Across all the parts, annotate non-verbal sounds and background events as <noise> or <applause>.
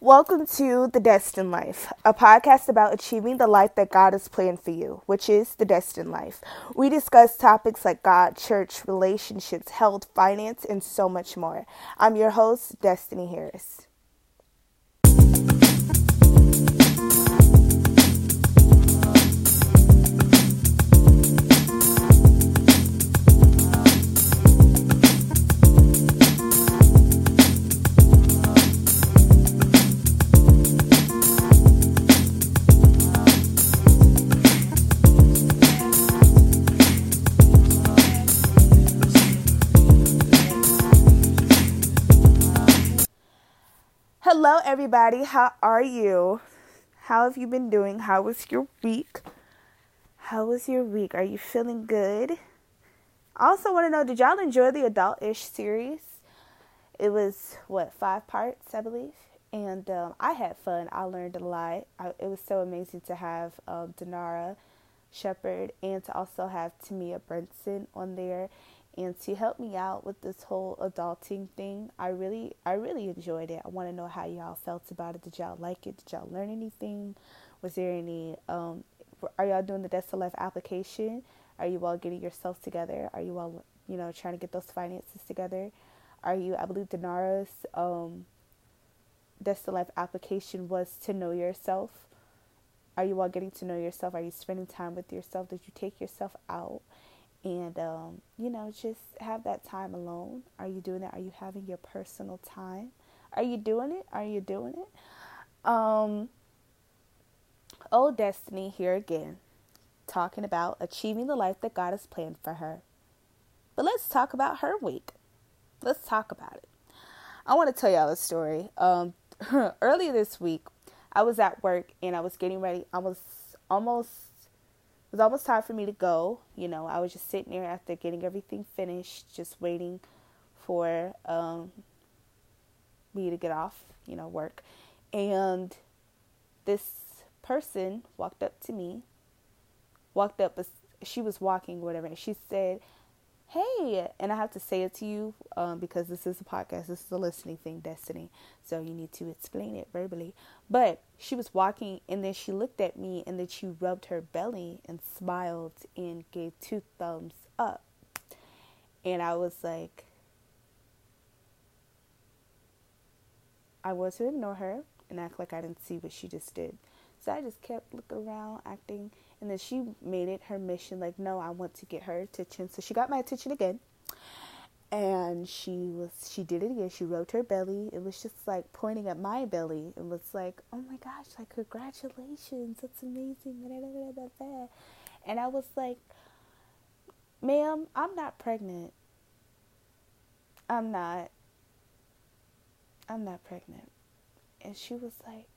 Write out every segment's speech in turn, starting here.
Welcome to The Destined Life, a podcast about achieving the life that God has planned for you, which is the destined life. We discuss topics like God, church, relationships, health, finance, and so much more. I'm your host, Destiny Harris. Hello, everybody. How are you? How have you been doing? How was your week? How was your week? Are you feeling good? I also want to know did y'all enjoy the adult ish series? It was, what, five parts, I believe? And um, I had fun. I learned a lot. I, it was so amazing to have um, Denara Shepard and to also have Tamia Brinson on there and to help me out with this whole adulting thing. I really I really enjoyed it. I want to know how y'all felt about it. Did y'all like it? Did y'all learn anything? Was there any um are y'all doing the Destined Life application? Are you all getting yourself together? Are you all, you know, trying to get those finances together? Are you I believe Denara's um Destined Life application was to know yourself. Are you all getting to know yourself? Are you spending time with yourself? Did you take yourself out? And um, you know just have that time alone. Are you doing that are you having your personal time? Are you doing it? Are you doing it? Um oh destiny here again talking about achieving the life that god has planned for her. But let's talk about her week. Let's talk about it. I want to tell y'all a story. Um <laughs> earlier this week i was at work and i was getting ready. I was almost it was almost time for me to go. You know, I was just sitting there after getting everything finished, just waiting for um, me to get off, you know, work. And this person walked up to me, walked up, she was walking, whatever, and she said, hey, and I have to say it to you um, because this is a podcast, this is a listening thing, Destiny. So you need to explain it verbally. But she was walking, and then she looked at me, and then she rubbed her belly and smiled and gave two thumbs up. And I was like, I was to ignore her and act like I didn't see what she just did. So I just kept looking around, acting and then she made it her mission, like, no, I want to get her attention. So she got my attention again. And she was, she did it again. She rubbed her belly. It was just like pointing at my belly. It was like, oh my gosh, like, congratulations. That's amazing. And I was like, ma'am, I'm not pregnant. I'm not. I'm not pregnant. And she was like,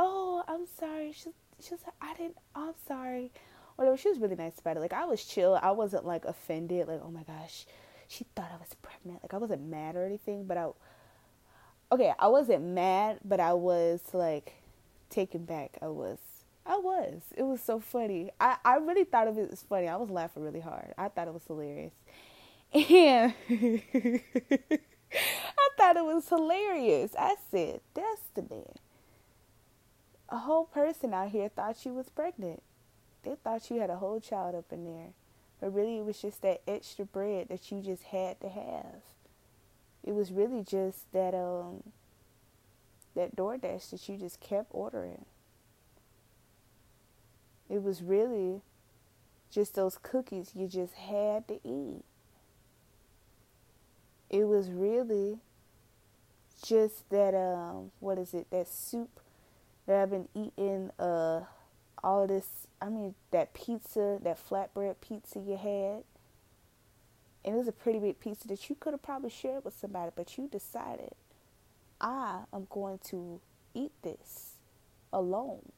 oh, I'm sorry. She's she was like, I didn't, I'm sorry. Whatever. She was really nice about it. Like, I was chill. I wasn't like offended. Like, oh my gosh, she thought I was pregnant. Like, I wasn't mad or anything, but I, okay, I wasn't mad, but I was like taken back. I was. I was. It was so funny. I, I really thought of it as funny. I was laughing really hard. I thought it was hilarious. <laughs> And <laughs> I thought it was hilarious. I said, Destiny a whole person out here thought she was pregnant. They thought you had a whole child up in there. But really, it was just that extra bread that you just had to have. It was really just that um that DoorDash that you just kept ordering. It was really just those cookies you just had to eat. It was really just that um what is it that soup that I've been eating uh all this I mean that pizza, that flatbread pizza you had. And it was a pretty big pizza that you could have probably shared with somebody, but you decided I am going to eat this alone.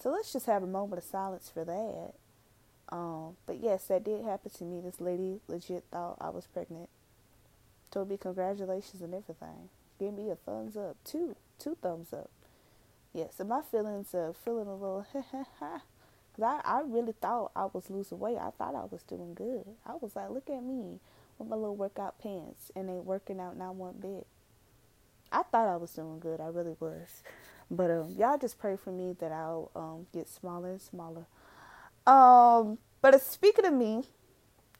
So let's just have a moment of silence for that. Um, but yes, that did happen to me. This lady legit thought I was pregnant. Told me congratulations and everything. Gave me a thumbs up too two thumbs up. Yes, and my feelings are feeling a little <laughs> because I, I really thought I was losing weight. I thought I was doing good. I was like, look at me with my little workout pants and ain't working out not one bit. I thought I was doing good. I really was. But um, y'all just pray for me that I'll um, get smaller and smaller. Um, but uh, speaking of me,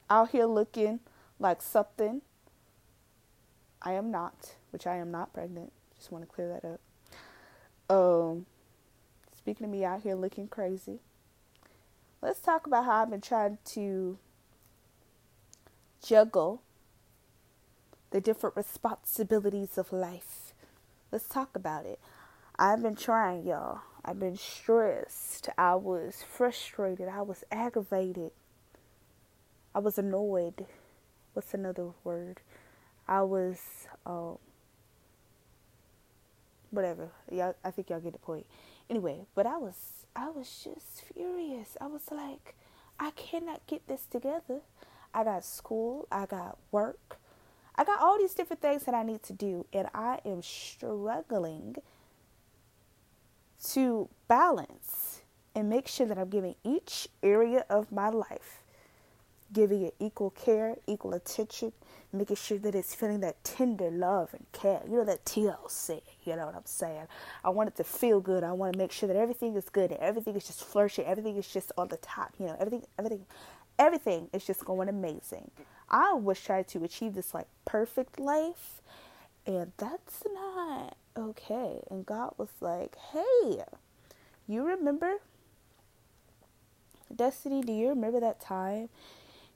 out here looking like something I am not, which I am not pregnant. Just want to clear that up. Um, speaking of me out here looking crazy, let's talk about how I've been trying to juggle the different responsibilities of life. Let's talk about it. I've been trying, y'all. I've been stressed. I was frustrated. I was aggravated. I was annoyed. What's another word? I was um whatever. Y'all I think y'all get the point. Anyway, but I was I was just furious. I was like, I cannot get this together. I got school, I got work, I got all these different things that I need to do, and I am struggling to balance and make sure that I'm giving each area of my life, giving it equal care, equal attention, making sure that it's feeling that tender love and care. You know that TLC, you know what I'm saying? I want it to feel good. I want to make sure that everything is good and everything is just flourishing. Everything is just on the top, you know, everything everything everything is just going amazing. I was trying to achieve this like perfect life and that's not okay. And God was like, "Hey, you remember Destiny, do you remember that time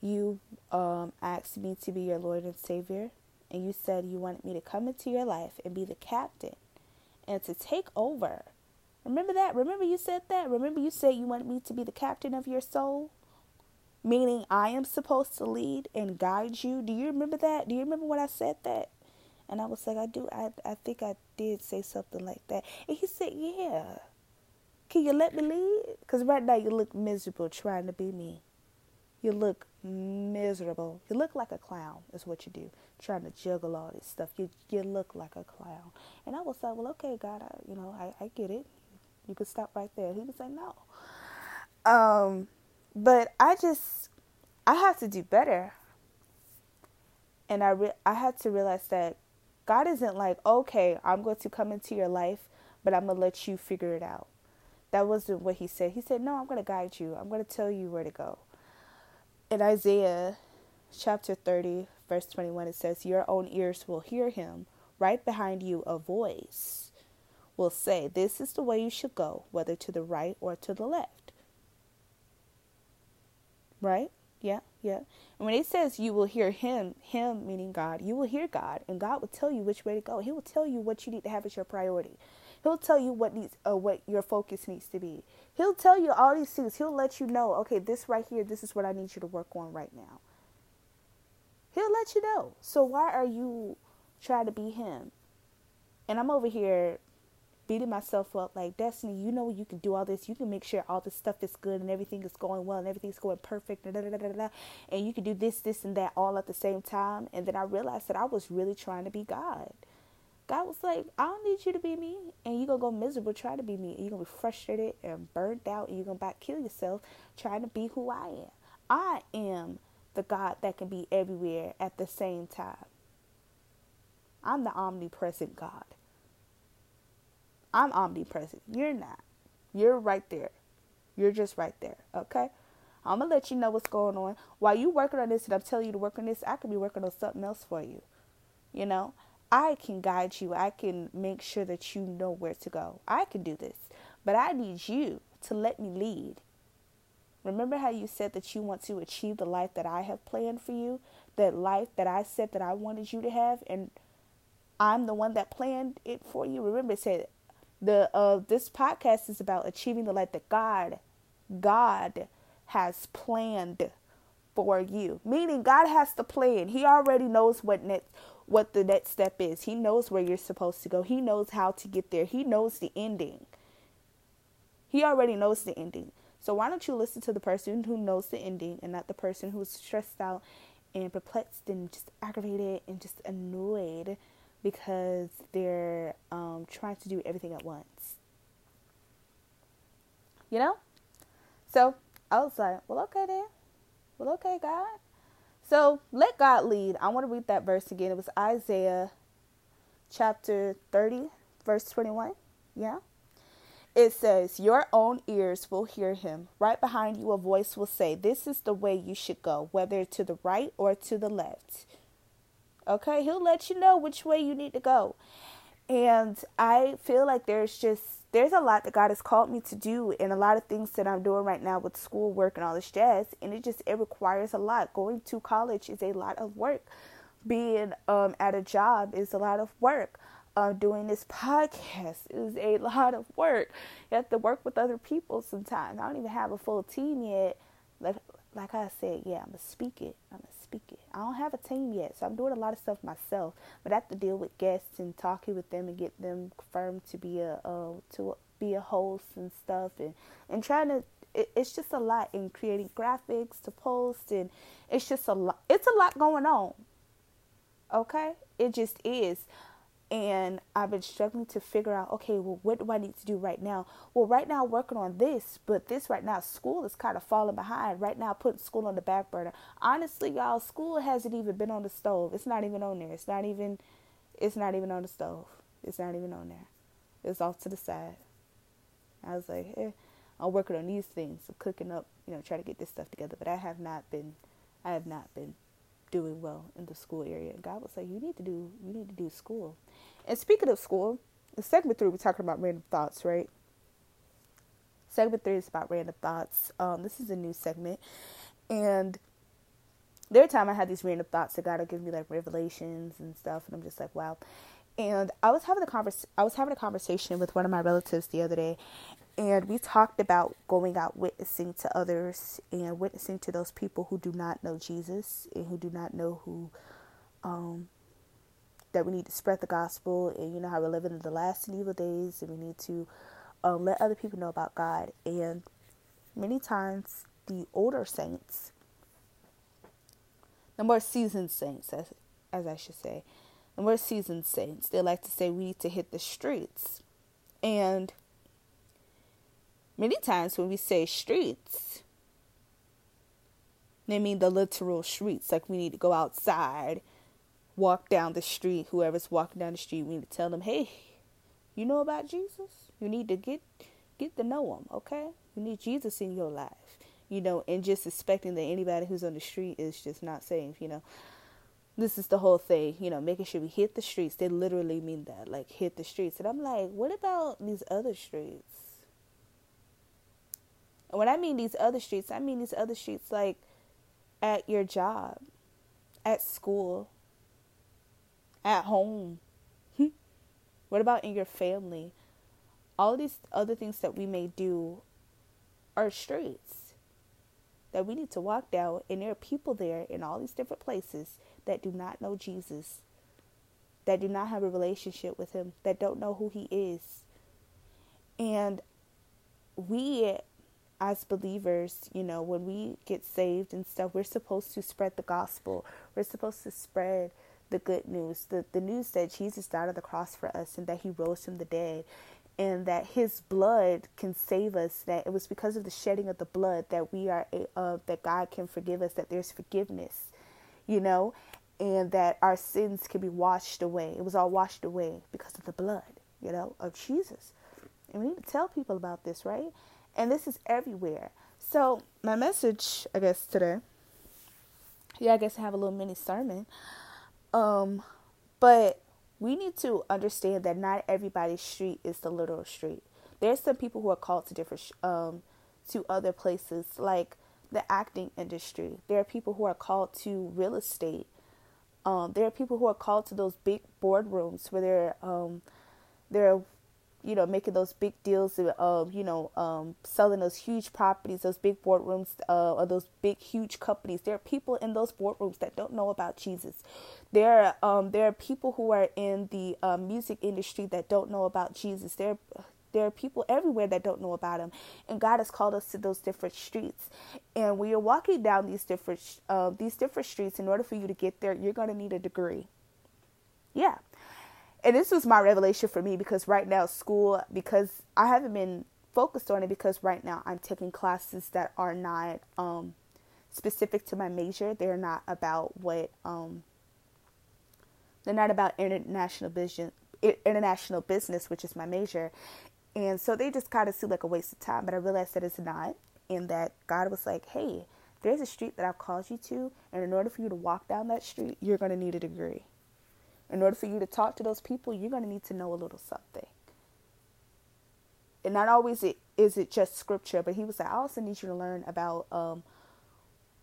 you um, asked me to be your Lord and Savior, and you said you wanted me to come into your life and be the captain and to take over. Remember that? Remember you said that? Remember you said you wanted me to be the captain of your soul? Meaning I am supposed to lead and guide you. Do you remember that? Do you remember when I said that? And I was like, I do. I, I think I did say something like that. And he said, Yeah. Can you let me lead? Because right now you look miserable trying to be me. You look miserable. You look like a clown, is what you do. Trying to juggle all this stuff. You you look like a clown. And I was like, Well, okay, God, I, you know, I, I get it. You could stop right there. He was like, No. Um, but I just I have to do better. And I re- I had to realize that God isn't like, okay, I'm going to come into your life, but I'm to let you figure it out. That wasn't what he said. He said, no, I'm to guide you. I'm to tell you where to go in Isaiah chapter 30, verse 21, it says, Your own ears will hear him. Right behind you, a voice will say, This is the way you should go, whether to the right or to the left. Right? Yeah, yeah. And when it says you will hear him, him meaning God, you will hear God, and God will tell you which way to go. He will tell you what you need to have as your priority. He'll tell you what needs, uh, what your focus needs to be. He'll tell you all these things. He'll let you know, okay, this right here, this is what I need you to work on right now. He'll let you know. So why are you trying to be him? And I'm over here beating myself up like Destiny, you know you can do all this. You can make sure all this stuff is good and everything is going well and everything's going perfect and you can do this, this and that all at the same time. And then I realized that I was really trying to be God. God was like, I don't need you to be me. And you're going to go miserable trying to be me. And you're going to be frustrated and burnt out. And you're going to about kill yourself trying to be who I am. I am the God that can be everywhere at the same time. I'm the omnipresent God. I'm omnipresent. You're not. You're right there. You're just right there. Okay? I'm going to let you know what's going on. While you working on this and I'm telling you to work on this, I could be working on something else for you. You know? I can guide you. I can make sure that you know where to go. I can do this. But I need you to let me lead. Remember how you said that you want to achieve the life that I have planned for you? That life that I said that I wanted you to have and I'm the one that planned it for you. Remember it said the uh this podcast is about achieving the life that God God has planned for you. Meaning God has the plan. He already knows what next what the next step is. He knows where you're supposed to go. He knows how to get there. He knows the ending. He already knows the ending. So why don't you listen to the person who knows the ending and not the person who's stressed out and perplexed and just aggravated and just annoyed because they're um, trying to do everything at once. You know? So I was like, well, okay then. Well, okay, God. So let God lead. I want to read that verse again. It was Isaiah chapter 30, verse 21. Yeah. It says, Your own ears will hear him. Right behind you, a voice will say, This is the way you should go, whether to the right or to the left. Okay, he'll let you know which way you need to go. And I feel like there's just there's a lot that God has called me to do and a lot of things that I'm doing right now with school work and all this jazz and it just it requires a lot. Going to college is a lot of work. Being um, at a job is a lot of work. Uh, doing this podcast is a <laughs> lot of work. You have to work with other people sometimes. I don't even have a full team yet. Like like I said, yeah, I'm gonna speak it. I'm gonna speak it. I don't have a team yet, so I'm doing a lot of stuff myself. But I have to deal with guests and talking with them and get them confirmed to be a uh, to be a host and stuff, and and trying to. It, it's just a lot in creating graphics to post, and it's just a lot. It's a lot going on. Okay, it just is and I've been struggling to figure out, okay, well, what do I need to do right now? Well, right now, I'm working on this, but this right now, school is kind of falling behind. Right now, putting school on the back burner. Honestly, y'all, school hasn't even been on the stove. It's not even on there. It's not even, it's not even on the stove. It's not even on there. It's off to the side. I was like, eh, I'm working on these things, I'm cooking up, you know, trying to get this stuff together. But I have not been, I have not been doing well in the school area. God was say, you need to do, you need to do school. And speaking of school, in segment three, we're talking about random thoughts, right? Segment three is about random thoughts. Um, this is a new segment. And there are times I had these random thoughts that God will give me like revelations and stuff, and I'm just like, wow. And I was having a convers I was having a conversation with one of my relatives the other day, and we talked about going out witnessing to others and witnessing to those people who do not know Jesus and who do not know who um, that we need to spread the gospel. And you know how we're living in the last and evil days and we need to um, let other people know about God. And many times the older saints the more seasoned saints as, as I should say the more seasoned saints they like to say we need to hit the streets. And Many times when we say streets, they mean the literal streets. Like we need to go outside, walk down the street. Whoever's walking down the street, we need to tell them, "Hey, you know about Jesus? You need to get get to know him. Okay, you need Jesus in your life. You know, and just expecting that anybody who's on the street is just not safe. You know." This is the whole thing, you know, making sure we hit the streets. They literally mean that, like hit the streets. And I'm like, what about these other streets? And when I mean these other streets, I mean these other streets like at your job, at school, at home. <laughs> what about in your family? All these other things that we may do are streets that we need to walk down, and there are people there in all these different places that do not know Jesus, that do not have a relationship with Him, that don't know who He is. And we as believers, you know, when we get saved and stuff, we're supposed to spread the gospel. We're supposed to spread the good news, the, the news that Jesus died on the cross for us and that he rose from the dead and that his blood can save us that it was because of the shedding of the blood that we are uh, that God can forgive us that there's forgiveness you know and that our sins can be washed away. It was all washed away because of the blood you know of Jesus. And we need to tell people about this right and this is everywhere. So, my message, I guess, today, yeah, I guess I have a little mini sermon. Um, but we need to understand that not everybody's street is the literal street. There's some people who are called to different, um, to other places, like the acting industry. There are people who are called to real estate. Um, there are people who are called to those big boardrooms where they're um, they're you know, making those big deals of, you know, um, selling those huge properties, those big boardrooms, uh, or those big, huge companies. There are people in those boardrooms that don't know about Jesus. There, um, there are people who are in the uh, music industry that don't know about Jesus. There, there are people everywhere that don't know about him, and God has called us to those different streets. And when you're walking down these different, uh, these different streets, in order for you to get there, you're gonna need a degree. Yeah, and this was my revelation for me because right now school because I haven't been focused on it because right now I'm taking classes that are not um, specific to my major. They're not about what um, they're not about international business international business, which is my major. And so they just kind of seem like a waste of time. But I realized that it's not, and that God was like, hey, there's a street that I've called you to, and in order for you to walk down that street, you're going to need a degree. In order for you to talk to those people, you're going to need to know a little something. And not always it, is it just scripture, but he was like, I also need you to learn about um,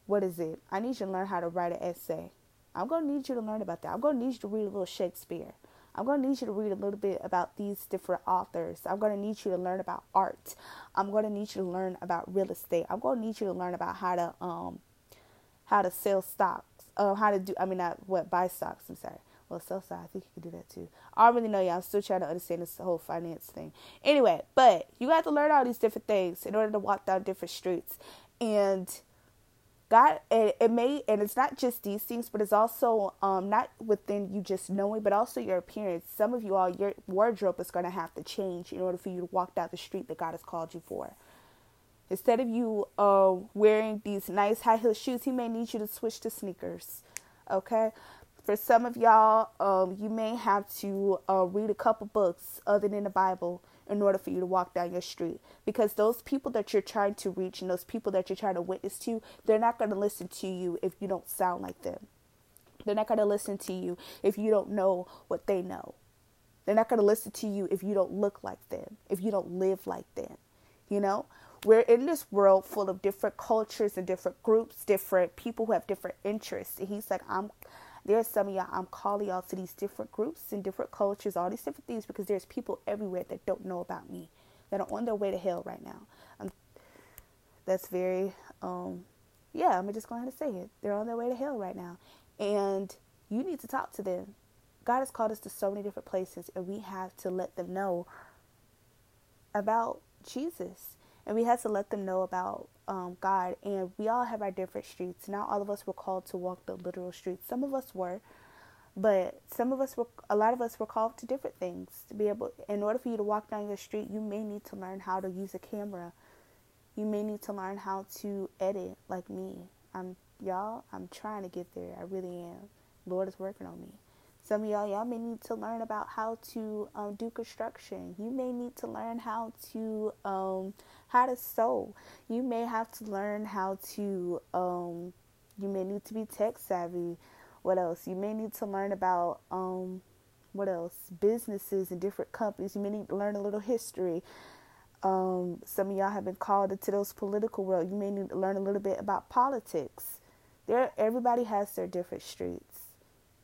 what is it? I need you to learn how to write an essay. I'm going to need you to learn about that. I'm going to need you to read a little Shakespeare. I'm going to need you to read a little bit about these different authors. I'm going to need you to learn about art. I'm going to need you to learn about real estate. I'm going to need you to learn about how to um how to sell stocks. Uh, how to do I mean not what buy stocks, I'm sorry. Well, sell stocks, I think you can do that too. I really know y'all. I'm still trying to understand this whole finance thing. Anyway, but you got to learn all these different things in order to walk down different streets. And God, it, it may, and it's not just these things, but it's also um, not within you just knowing, but also your appearance. Some of you all, your wardrobe is going to have to change in order for you to walk down the street that God has called you for. Instead of you uh, wearing these nice high heel shoes, He may need you to switch to sneakers. Okay? For some of y'all, um, you may have to uh, read a couple books other than the Bible in order for you to walk down your street. Because those people that you're trying to reach and those people that you're trying to witness to, they're not going to listen to you if you don't sound like them. They're not going to listen to you if you don't know what they know. They're not going to listen to you if you don't look like them, if you don't live like them. You know, we're in this world full of different cultures and different groups, different people who have different interests. And he's like, I'm there's some of y'all, I'm calling y'all to these different groups and different cultures, all these different things, because there's people everywhere that don't know about me, that are on their way to hell right now. Um, that's very, um, yeah, I'm just going to say it. They're on their way to hell right now. And you need to talk to them. God has called us to so many different places, and we have to let them know about Jesus. And we have to let them know about um, God, and we all have our different streets. Not all of us were called to walk the literal streets. Some of us were, but some of us were. A lot of us were called to different things. To be able, in order for you to walk down your street, you may need to learn how to use a camera. You may need to learn how to edit, like me. I'm y'all. I'm trying to get there. I really am. Lord is working on me. Some of y'all, y'all may need to learn about how to um, do construction. You may need to learn how to um, how to sew. You may have to learn how to. Um, you may need to be tech savvy. What else? You may need to learn about um, what else? Businesses and different companies. You may need to learn a little history. Um, some of y'all have been called into those political world. You may need to learn a little bit about politics. There, everybody has their different streets.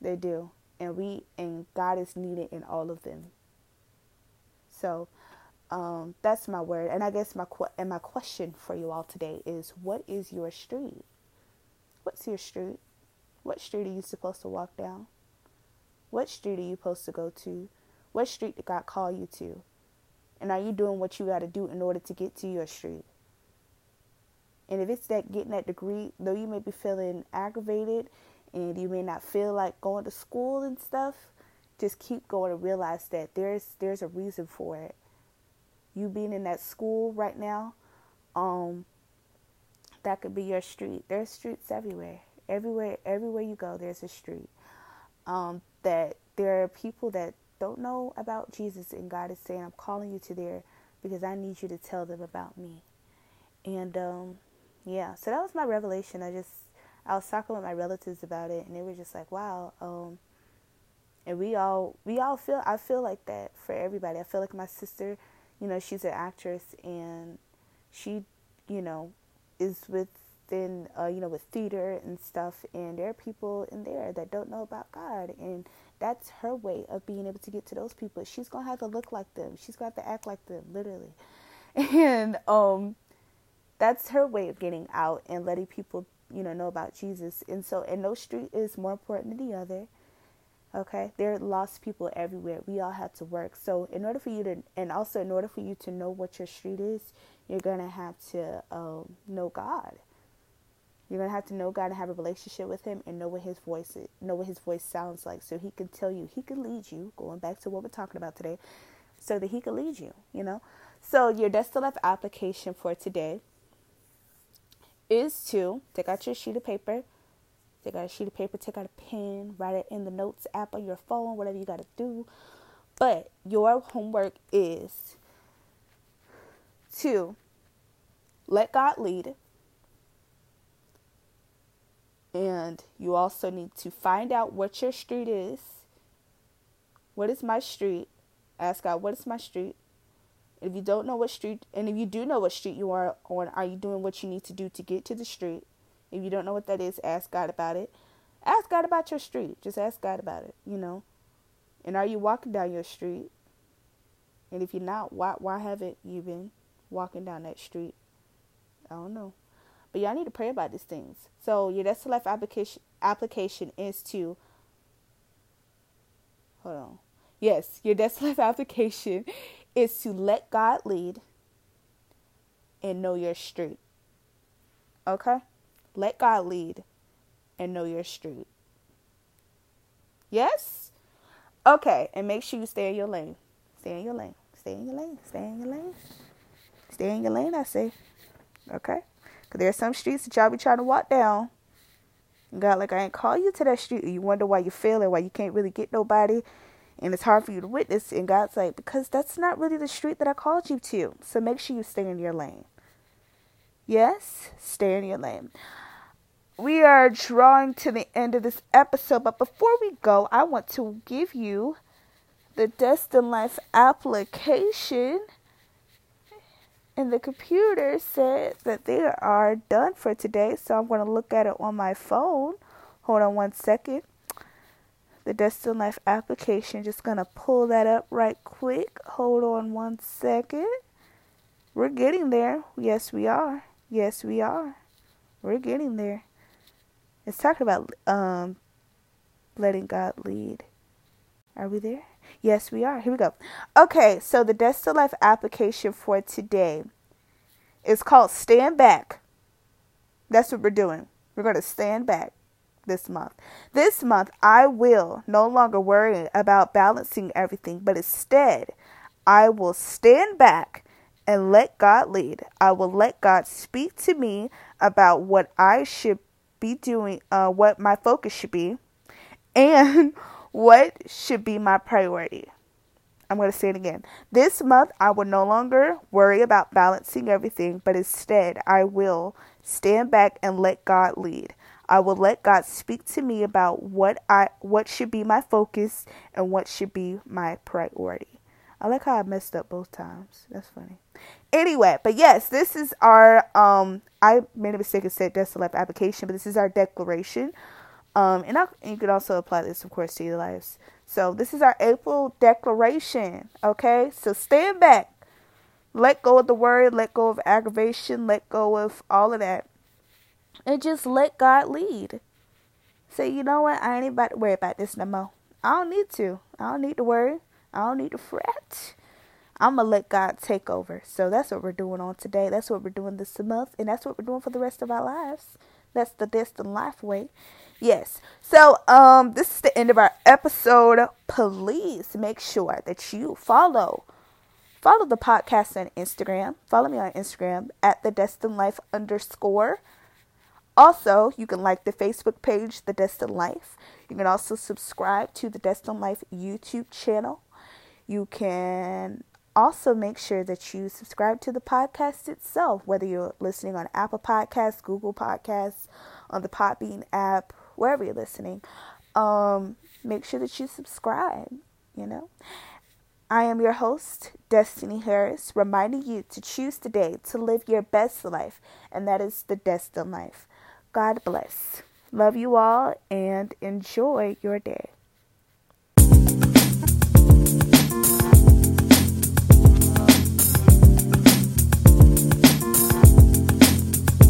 They do and we and God is needed in all of them. So um, that's my word, and I guess my and my question for you all today is: What is your street? What's your street? What street are you supposed to walk down? What street are you supposed to go to? What street did God call you to? And are you doing what you got to do in order to get to your street? And if it's that getting that degree, though you may be feeling aggravated and you may not feel like going to school and stuff, just keep going and realize that there's there's a reason for it. You being in that school right now, um, that could be your street. There's streets everywhere. Everywhere everywhere you go, there's a street. Um, that there are people that don't know about Jesus and God is saying, I'm calling you to there because I need you to tell them about me. And um, yeah, so that was my revelation. I just I was talking with my relatives about it, and they were just like, "Wow." Um, and we all we all feel I feel like that for everybody. I feel like my sister, you know, she's an actress, and she, you know, is within uh, you know with theater and stuff, and there are people in there that don't know about God, and that's her way of being able to get to those people. She's gonna have to look like them. She's gonna have to act like them, literally, <laughs> and um, that's her way of getting out and letting people you know know about Jesus. And so and no street is more important than the other. Okay? There are lost people everywhere. We all have to work. So in order for you to and also in order for you to know what your street is, you're gonna have to um, know God. You're gonna have to know God and have a relationship with Him and know what His voice is, know what His voice sounds like, so He can tell you, He can lead you. Going back to what we're talking about today, so that He can lead you. You know. So your Destined Life application for today is to take out your sheet of paper, take out a sheet of paper, take out a pen, write it in the notes app on your phone, whatever you got to do. But your homework is to let God lead. And you also need to find out what your street is. What is my street? Ask God, what is my street? If you don't know what street, and if you do know what street you are on, are you doing what you need to do to get to the street? If you don't know what that is, ask God about it. Ask God about your street. Just ask God about it, you know. And are you walking down your street? And if you're not, why why haven't you been walking down that street? I don't know. But y'all need to pray about these things. So your That's Life application application is to hold on. Yes, your That's <laughs> Life application is to let God lead and know your street. Okay? Let God lead and know your street. Yes? Okay, and make sure you stay in your lane. Stay in your lane. Stay in your lane. Stay in your lane. Stay in your lane, I say. Okay? Because there are some streets that y'all be trying to walk down. And God, like, I ain't call you to that street. You wonder why you're failing, why you can't really get nobody and it's hard for you to witness. And God's like, because that's not really the street that I called you to. So make sure you stay in your lane. Yes, stay in your lane. We are drawing to the end of this episode, but before we go, I want to give you the Destined Life application. And the computer said that they are done for today, so I'm going to look at it on my phone. Hold on one second the Destined Life application. Just going to pull that up right quick. Hold on one second. We're getting there. Yes, we are. Yes, we are. We're getting there. It's talking about um, letting God lead. Are we there? Yes, we are. Here we go. Okay, so the Destined Life application for today is called Stand Back. That's what we're doing. We're going to stand back this month. This month, I will no longer worry about balancing everything, but instead, I will stand back and let God lead. I will let God speak to me about what I should be doing, uh, what my focus should be, and <laughs> what should be my priority. I'm going to say it again. This month, I will no longer worry about balancing everything, but instead, I will stand back and let God lead. I will let God speak to me about what I what should be my focus and what should be my priority. I like how I messed up both times. That's funny. Anyway, but yes, this is our um I made a mistake and said Life application, but this is our declaration. Um and, I, and you could also apply this of course to your lives. So this is our April declaration. Okay? So stand back. Let go of the worry, let go of aggravation, let go of all of that and just let God lead. Say, you know what? I ain't about to worry about this no more. I don't need to. I don't need to worry. I don't need to fret. I'm going to let God take over. So that's what we're doing on today. That's what we're doing this month. And that's what we're doing for the rest of our lives. That's the destined life way. Yes. So um this is the end of our episode. Please make sure that you follow follow the podcast on Instagram. Follow me on Instagram at the destined life underscore also, you can like the Facebook page, The Destined Life. You can also subscribe to the Destined Life YouTube channel. You can also make sure that you subscribe to the podcast itself, whether you're listening on Apple Podcasts, Google Podcasts, on the Podbean app, wherever you're listening. Um, make sure that you subscribe, you know. I am your host, Destiny Harris, reminding you to choose today to live your best life, and that is the destined life. God bless. Love you all and enjoy your day.